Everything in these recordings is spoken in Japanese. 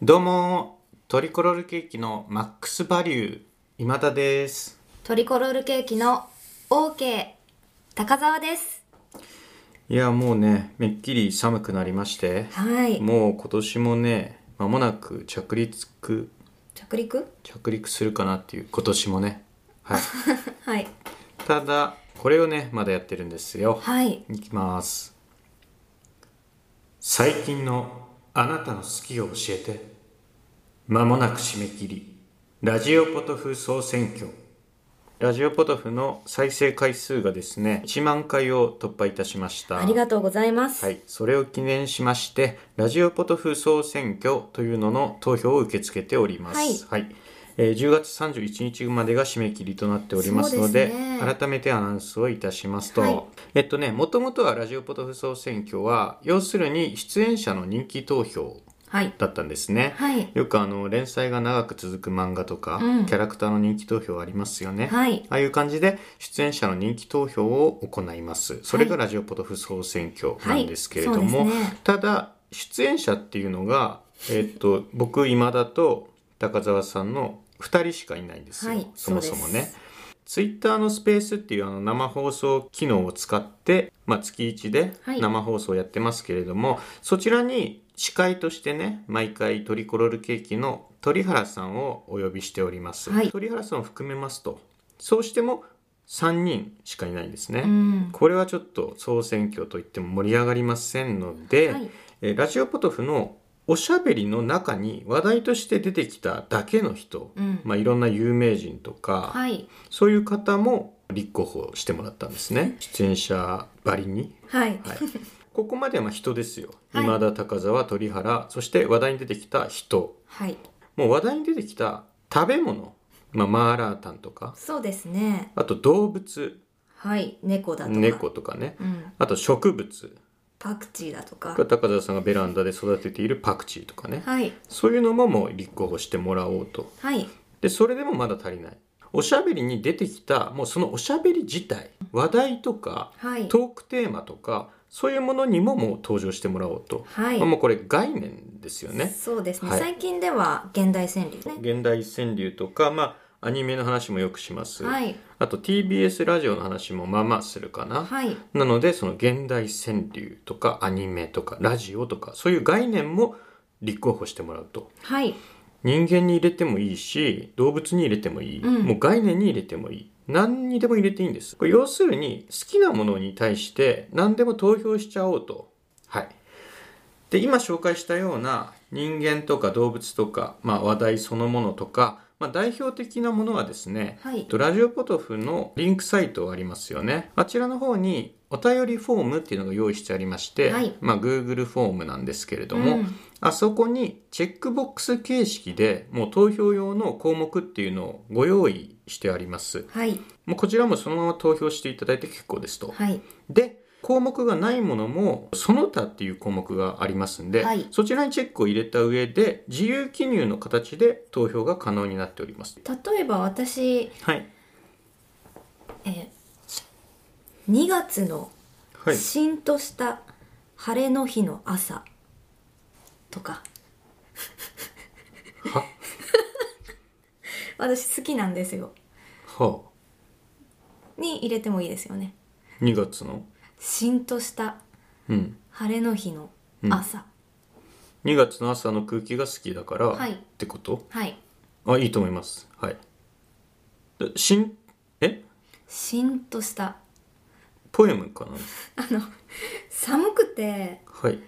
どうもトリコロールケーキのマックスバリュー今田です。トリコロールケーキの OK 高澤です。いやもうねめっきり寒くなりましてはい。もう今年もね間もなく着陸着陸？着陸するかなっていう今年もね。はい。はい。ただこれをねまだやってるんですよ。はい。いきます。最近のあなたの好きを教えて。間もなく締め切り。ラジオポトフ総選挙。ラジオポトフの再生回数がですね1万回を突破いたしました。ありがとうございます、はい、それを記念しましてラジオポトフ総選挙というのの投票を受け付けております、はいえー10月31日までが締め切りとなっておりますのでね。改めてアナウンスをいたしますと、はい。えっとねもともとはラジオポトフ総選挙は要するに出演者の人気投票はい。だったんですね、はい。よくあの連載が長く続く漫画とか、うん。キャラクターの人気投票ありますよね、はい。ああいう感じで出演者の人気投票を行います。それがラジオポトフ総選挙なんですけれども、ね。ただ出演者っていうのが、えっと僕今だと高澤さんの2人しかいないんですよ、はいそもそもね。ツイッターのスペースっていうあの生放送機能を使って、まあ、月1ではい。生放送をやってますけれども、そちらに司会としてね毎回トリコロールケーキの鳥原さんをお呼びしております、はい。鳥原さんを含めますとそうしても3人しかいないんですね、うん。これはちょっと総選挙といっても盛り上がりませんので、はい。えーラジオポトフのおしゃべりの中に話題として出てきただけの人、うん。まあ、いろんな有名人とか、はい。そういう方も立候補してもらったんですね。出演者ばりに、はい。はい、ここまではまあ人ですよ、はい。今田高澤鳥原そして話題に出てきた人。はい。もう話題に出てきた食べ物、まあ、マーラータンとか。そうですね。あと動物。はい。猫だとか。猫とかね。うん。あと植物パクチーだとか。高澤さんがベランダで育てているパクチーとかね。はい。そういうのももう立候補してもらおうと。はい。でそれでもまだ足りない。おしゃべりに出てきたもうそのおしゃべり自体話題とかはい。トークテーマとかそういうものにももう登場してもらおうと、はい。まあもうこれ概念ですよね。そうですね、はい。最近では現代川柳ね。現代川柳とかまあアニメの話もよくします、はいあと TBS ラジオの話もまあまあするかな、はい。なのでその現代川柳とかアニメとかラジオとかそういう概念も立候補してもらうと。はい。人間に入れてもいいし動物に入れてもいい、うん。もう概念に入れてもいい。何にでも入れていいんです。これ要するに好きなものに対して何でも投票しちゃおうと。はい。で今紹介したような人間とか動物とか、まあ、話題そのものとか、まあ、代表的なものはですね、はい。ラジオポトフのリンクサイトありますよね。あちらの方にお便りフォームっていうのが用意してありまして、はい。まあ、Google フォームなんですけれども、うん。あそこにチェックボックス形式でもう投票用の項目っていうのをご用意してあります。はい。もうこちらもそのまま投票していただいて結構ですと。はい。で、項目がないものもその他っていう項目がありますんで、はい。そちらにチェックを入れた上で自由記入の形で投票が可能になっております。例えば私、はい。えー2月のはい。しんとした晴れの日の朝。とか。は？私好きなんですよ。はに入れてもいいですよね。あ、2月の？しんとしたうん。晴れの日の朝、2月の朝の空気が好きだから、はい。ってこと？はい。あ、いいと思います。はい。でしん、え？しんとした。ポエムかな？あの寒くてはい。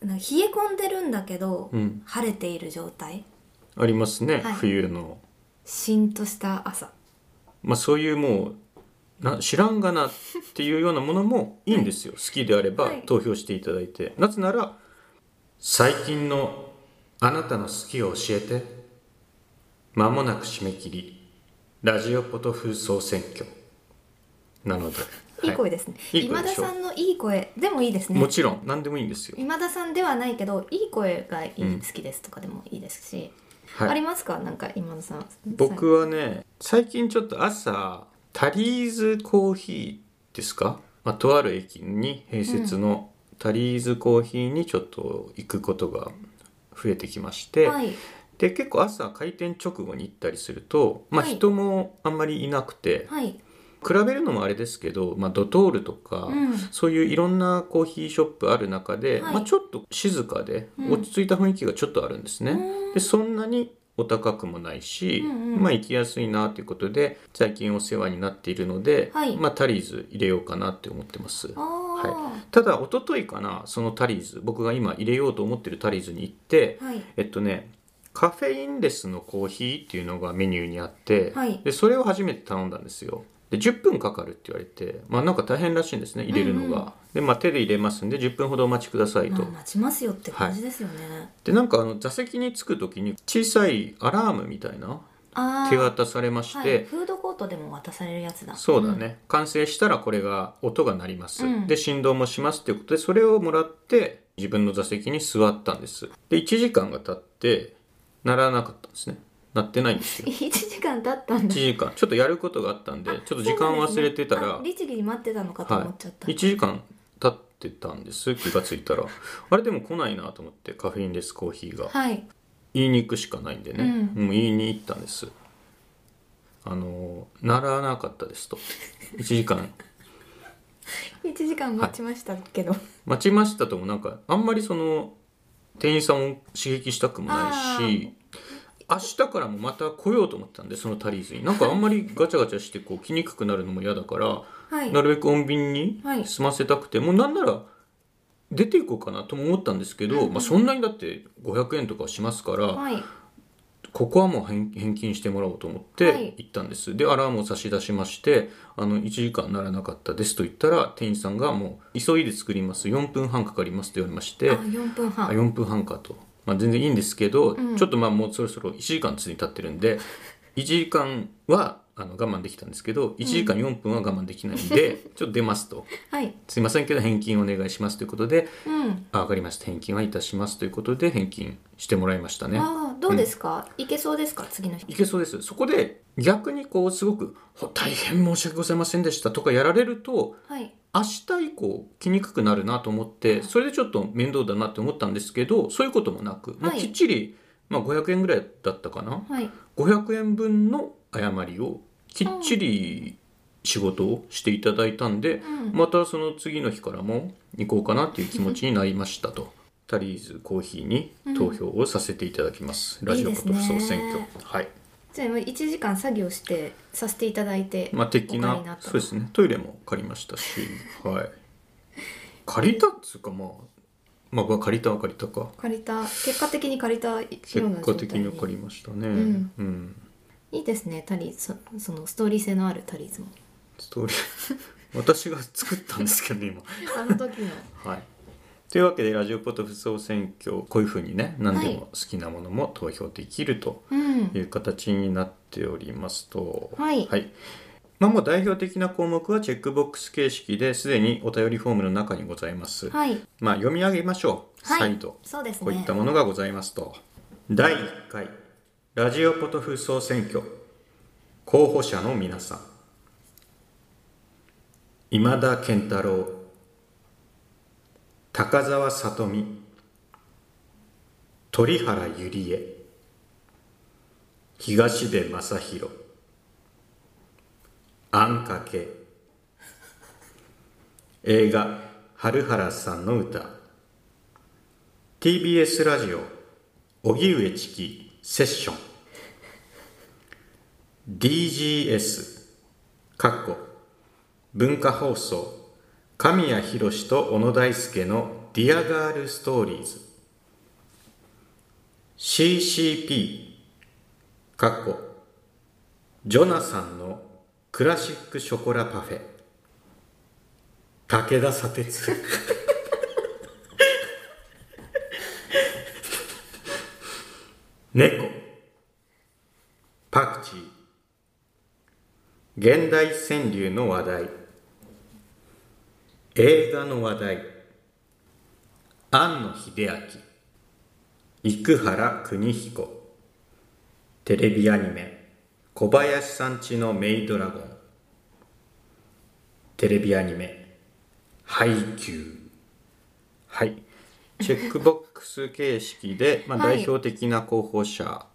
なんか冷え込んでるんだけど、うん。晴れている状態。ありますね、はい。冬の。しんとした朝。まあそういうもう、な知らんがなっていうようなものもいいんですよ。好きであればはい投票していただいて。なぜなら、最近のあなたの好きを教えて。間もなく締め切り。ラジオポトフ総選挙。なので。いい声ですね、い今田さんのいい声でもいいですねもちろん、何でもいいんですよ。今田さんではないけどいい声がいい、うん好きですとかでもいいですし、はいありますか？なんか今田さん僕はね最近ちょっと朝タリーズコーヒーですか、まあ、とある駅に併設のタリーズコーヒーにちょっと行くことが増えてきまして、はい。で結構朝開店直後に行ったりすると、まあ、はい。人もあんまりいなくて、はい。比べるのもあれですけど、まあ、ドトールとか、うん。そういういろんなコーヒーショップある中で、はい。まあ、ちょっと静かでうん。落ち着いた雰囲気がちょっとあるんですね。うん。でそんなにお高くもないし、うんうん。まあ行きやすいなということで最近お世話になっているので、はい。まあ、タリーズ入れようかなって思ってます。ああただ一昨日かなそのタリーズ僕が今入れようと思ってるタリーズに行って、はい。えっとねカフェインレスのコーヒーっていうのがメニューにあって、はい。でそれを初めて頼んだんですよで10分かかるって言われてまあなんか大変らしいんですね入れるのが、うんうんでまあ手で入れますんで10分ほどお待ちくださいと、まあ待ちますよって感じですよね、でなんかあの座席に着く時に小さいアラームみたいな手渡されましはい、て、フードコートでも渡されるやつだ。そうだね、完成したらこれが音が鳴ります、うん。で振動もしますっていうことでそれをもらって自分の座席に座ったんです。で1時間が経って鳴らなかったんですね鳴ってないんですよ。1時間経ったん1だ時間。ちょっとやることがあったんでちょっと時間忘れてたら、律儀に待ってたのかと思っちゃった、はい、1時間経ってたんです気がついたら。あれでも来ないなと思ってカフェインレスコーヒーが。はい。言いに行くしかないんでね、うもう言いに行ったんです。あのならなかったですと。1時間。1時間待ちましたけど、待ちましたともなんかあんまりその店員さんを刺激したくもないし明日からもまた来ようと思ってたんでそのタリーズに。なんかあんまりガチャガチャしてこう来にくくなるのも嫌だから、はい。なるべく穏便にはい。済ませたくて、もうなんなら出ていこうかなとも思ったんですけど、まあ、そんなにだって500円とかしますから、はい。ここはもう返返金してもらおうと思っはい。て行ったんです、でアラームを差し出しましてあの1時間ならなかったですと言ったら店員さんがもう急いで作ります。4分半かかりますと言われましてあ4分半。あ4分半かと、まあ、全然いいんですけど、うん。ちょっとまあもうそろそろ1時間ついに経ってるんで 1時間はあの我慢できたんですけど1時間4分は我慢できないんで、ちょっと出ますと。はい。すいませんけど返金お願いしますということでうん。あ分かりました。返金はいたしますということで返金してもらいましたね。ああどうですか、いけそうですか？次の日。いけそうです。そこで逆にこうすごく「ほ大変申し訳ございませんでした」とかやられるとはい明日以降来にくくなるなと思ってそれでちょっと面倒だなって思ったんですけどそういうこともなく、もうはいきっちり、まあ、500円ぐらいだったかな？はい。500円分の誤りをきっちり仕事をしていただいたんで、うん。またその次の日からも行こうかなっていう気持ちになりましたと。タリーズコーヒーに投票をさせていただきます、ラジオポトフ総選挙。いいねはいじゃあ1時間作業してさせていただいてまあ的おなそうですね。トイレも借りましたし。はい。借りたっつうかまあまあ借りたは借りたか。借りた。結果的に借りたよ結うな状態果的には借りましたね。ん。うん、いいですねタリそそのストーリー性のあるタリーズも。ストーリー。私が作ったんですけど今。あの時の。はいというわけでラジオポトフ総選挙こういうふうにね何でも好きなものも投票できるとうん。いう形になっておりますと。はい。まあ、もう代表的な項目はチェックボックス形式ですでにお便りフォームの中にございます、はい。まあ、読み上げましょう、はい。再度そうですね。こういったものがございますと。第1回ラジオポトフ総選挙。候補者の皆さん。今田健太郎高澤さとみ鳥原ゆりえ東出正宏あんかけ映画「春原さんの歌」TBS ラジオ荻上チキセッション DGS かっこ文化放送神谷博と小野大輔の「ディアガールストーリーズ」CCP かっこジョナサンのクラシックショコラパフェ。武田砂鉄。猫。パクチー。現代川柳の話題。映画の話題。庵野秀明。生原邦彦。テレビアニメ。小林さんちのメイドラゴン。テレビアニメ。配給はい。チェックボックス形式で、まあ、はい。代表的な候補者はい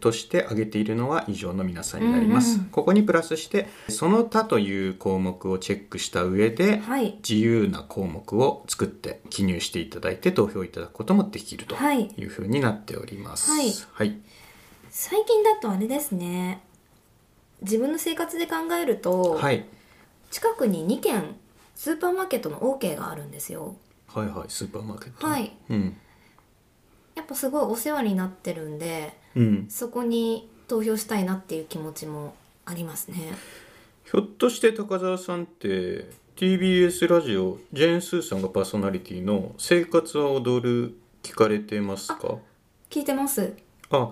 として挙げているのは以上の皆さんになります、うんうんここにプラスしてその他という項目をチェックした上で、はい自由な項目を作って記入していただいて投票いただくこともできるとはいいうふうになっております。はいはい。最近だとあれですね自分の生活で考えると、はい。近くに2軒スーパーマーケットの OK があるんですよはいはいスーパーマーケット。はい。うん。やっぱすごいお世話になってるんでうん。そこに投票したいなっていう気持ちもありますね。ひょっとして高澤さんって TBS ラジオジェーン・スーさんがパーソナリティの「生活は踊る」聞かれてますか？聞いてます。あ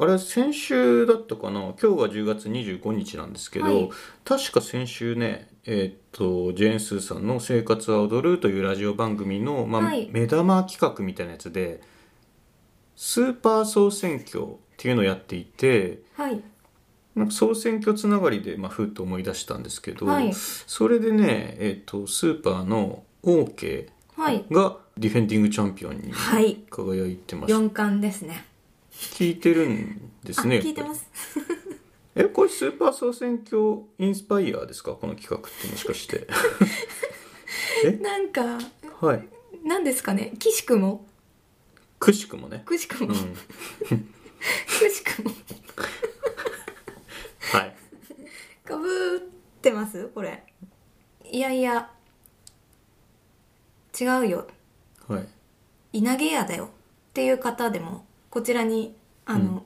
あれ先週だったかな？今日が10月25日なんですけど、はい。確か先週ねえーっとジェーン・スーさんの「生活は踊る」というラジオ番組の、まあはい。目玉企画みたいなやつでスーパー総選挙っていうのをやっていてはい。なんか総選挙つながりで、まあ、ふっと思い出したんですけど、はい。それでね、えーっとスーパーの OK はい。がディフェンディングチャンピオンにはい。輝いてました、4冠ですね。聞いてるんですねあ聞いてます。えこれスーパー総選挙インスパイアですか？この企画ってもしかして。なんかはい。何ですかね？岸くもくしくもね。くしくも、うん。くしくも。はい。かぶってます？これ。いやいや。違うよ。はい。稲毛屋だよ。っていう方でもこちらにあの、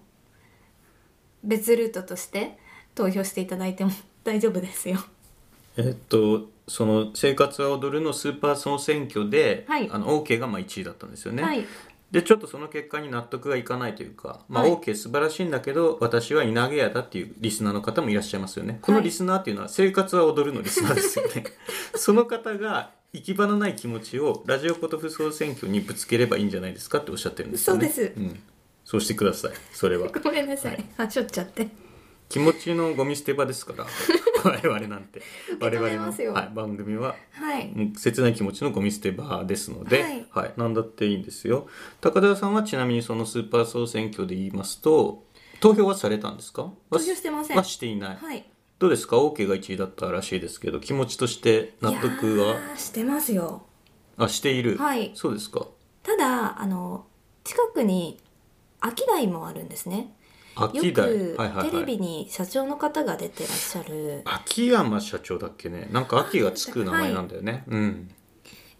別ルートとして投票していただいても 大丈夫ですよ。えっとその「生活は踊る」のスーパー総選挙で、はい。あの OK がまあ1位だったんですよね、はいでちょっとその結果に納得がいかないというか、まあ、はい。OK 素晴らしいんだけど私は稲毛屋だっていうリスナーの方もいらっしゃいますよね。このリスナーっていうのは「生活は踊る」のリスナーですよね。その方が行き場のない気持ちをラジオポトフ総選挙にぶつければいいんじゃないですかっておっしゃってるんですよね。そうです。ん、そうしてください。それは。ごめんなさい、はしょっちゃって気持ちのゴミ捨て場ですから 我々なんて。我々の、はい、番組ははい。切ない気持ちのゴミ捨て場ですので、はい。はい、何だっていいんですよ。高田さんはちなみにそのスーパー総選挙で言いますと投票はされたんですか？投票してません。はしていない、はい。どうですか？OK が1位だったらしいですけど気持ちとして納得は？ーしてますよ。あしている、はい。そうですか。ただあの近くに秋台もあるんですねよ秋くテレビに社長の方が出てらっしゃる。秋山社長だっけね。なんか秋がつく名前なんだよね、うん。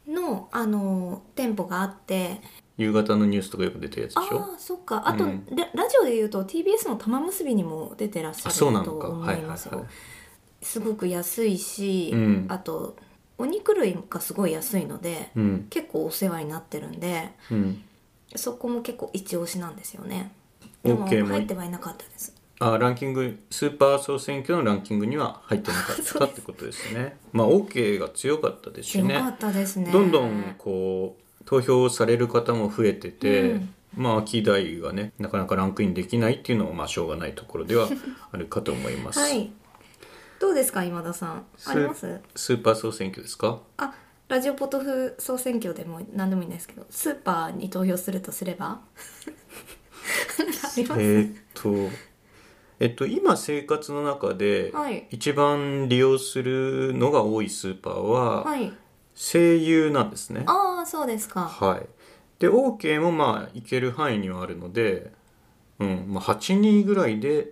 のあの店舗があって。夕方のニュースとかよく出てるやつでしょ？ああそっか。あと、うんララジオでいうと TBS の玉結びにも出てらっしゃあるそうなのかと思いますよ、はいはいはい。すごく安いし、うん。あとお肉類がすごい安いのでうん。結構お世話になってるんでうん。そこも結構一押しなんですよねでも入ってはいなかったです。あランキングスーパー総選挙のランキングには入ってなかったってことですね。まあ OK が強かったですし強かねったですね。どんどんこう投票される方も増えてて、うん。まあ秋代がねなかなかランクインできないっていうのはまあしょうがないところでは あるかと思います、はい。どうですか今田さん。あります？スーパー総選挙ですか？あラジオポトフ総選挙でも何でもいいんですけどスーパーに投票するとすれば？えーっとえっと今生活の中ではい。一番利用するのが多いスーパーははい。声優なんですね。ああそうですか。はい。で OK もまあいける範囲にはあるのでうんまあ8人ぐらいで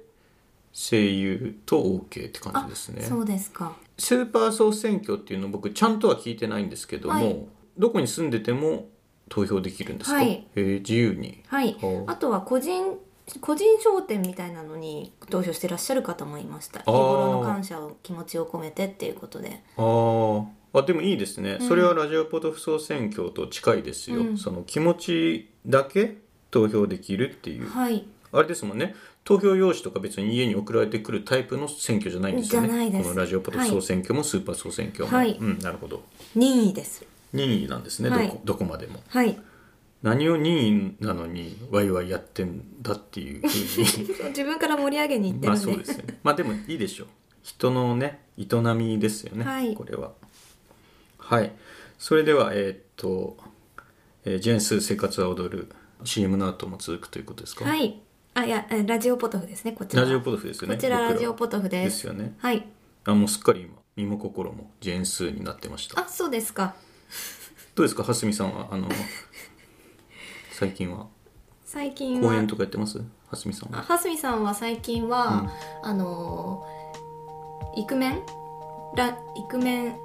声優と OK って感じですね。そうですか。スーパー総選挙っていうの僕ちゃんとは聞いてないんですけども、はい。どこに住んでても投票できるんですか、はい。えー自由に。はい。あとは個人個人商店みたいなのに投票してらっしゃる方もいました。日頃の感謝を気持ちを込めてっていうことで。あー。あでもいいですね、うん。それはラジオポトフ総選挙と近いですよ、うん。その気持ちだけ投票できるっていう。はい。あれですもんね。投票用紙とか別に家に送られてくるタイプの選挙じゃないんですよね。じゃないです。このラジオポトフ総選挙もスーパー総選挙も、はい。うんなるほど。任意です任意なんですね、はい。どこどこまでも。はい。何を任意なのにワイワイやってんだっていうふうに。自分から盛り上げに行ってまるんで,、あそうですよね。まあでもいいでしょう。人のね営みですよね、はい。これは。はい。それではえーっとえージェーンスー生活は踊る。CM の後も続くということですか？はい。あいやえラジオポトフですねこちら。ラジオポトフですよね。こちらラジオポトフです。ですよね。はい。あもうすっかり今身も心もジェーンスーになってました。あそうですかどうですか蓮見さんは？あの最近は。最近は。公演とかやってます？蓮見さんは。あはすみさんは最近は、あのーイクメン？ライクメン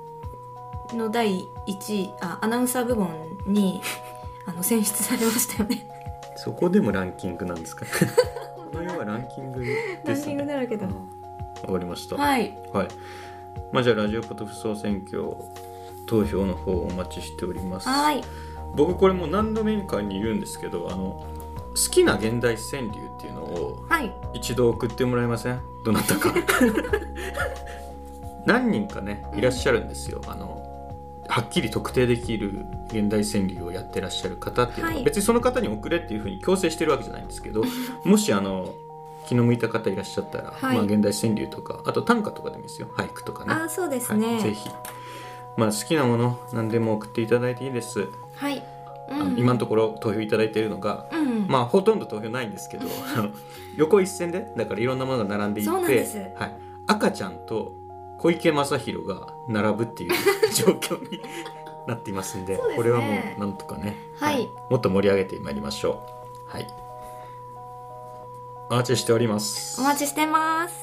の第1位あアナウンサー部門に あの選出されましたよね。そこでもランキングなんですか？この世はランキングです、ね、ランキングだらけだ。うん。わかりました。はい。はい。まあじゃあラジオポトフ総選挙投票の方お待ちしております。はい。僕これもう何度目かに言うんですけど、あの好きな現代川柳っていうのをはい。一度送ってもらえません？どなたか。何人かねいらっしゃるんですよ。あのはっきり特定できる現代川柳をやってらっしゃる方っていうのは、はい。別にその方に送れっていうふうに強制してるわけじゃないんですけど もしあの気の向いた方いらっしゃったら、はい。まあ、現代川柳とかあと短歌とかでもいいですよ。俳句とかね。あそうですね。はい、ぜひ、まあ、好きなもの何でも送っていただいていいです、はい、あの今のところ投票いただいているのが、うん。まあほとんど投票ないんですけど横一線でだからいろんなものが並んでいてはい、赤ちゃんと小池正弘が並ぶっていう 状況になっていますんでね。これはもうなんとかね、はい。もっと盛り上げてまいりましょう。はい。お待ちしております。お待ちしてます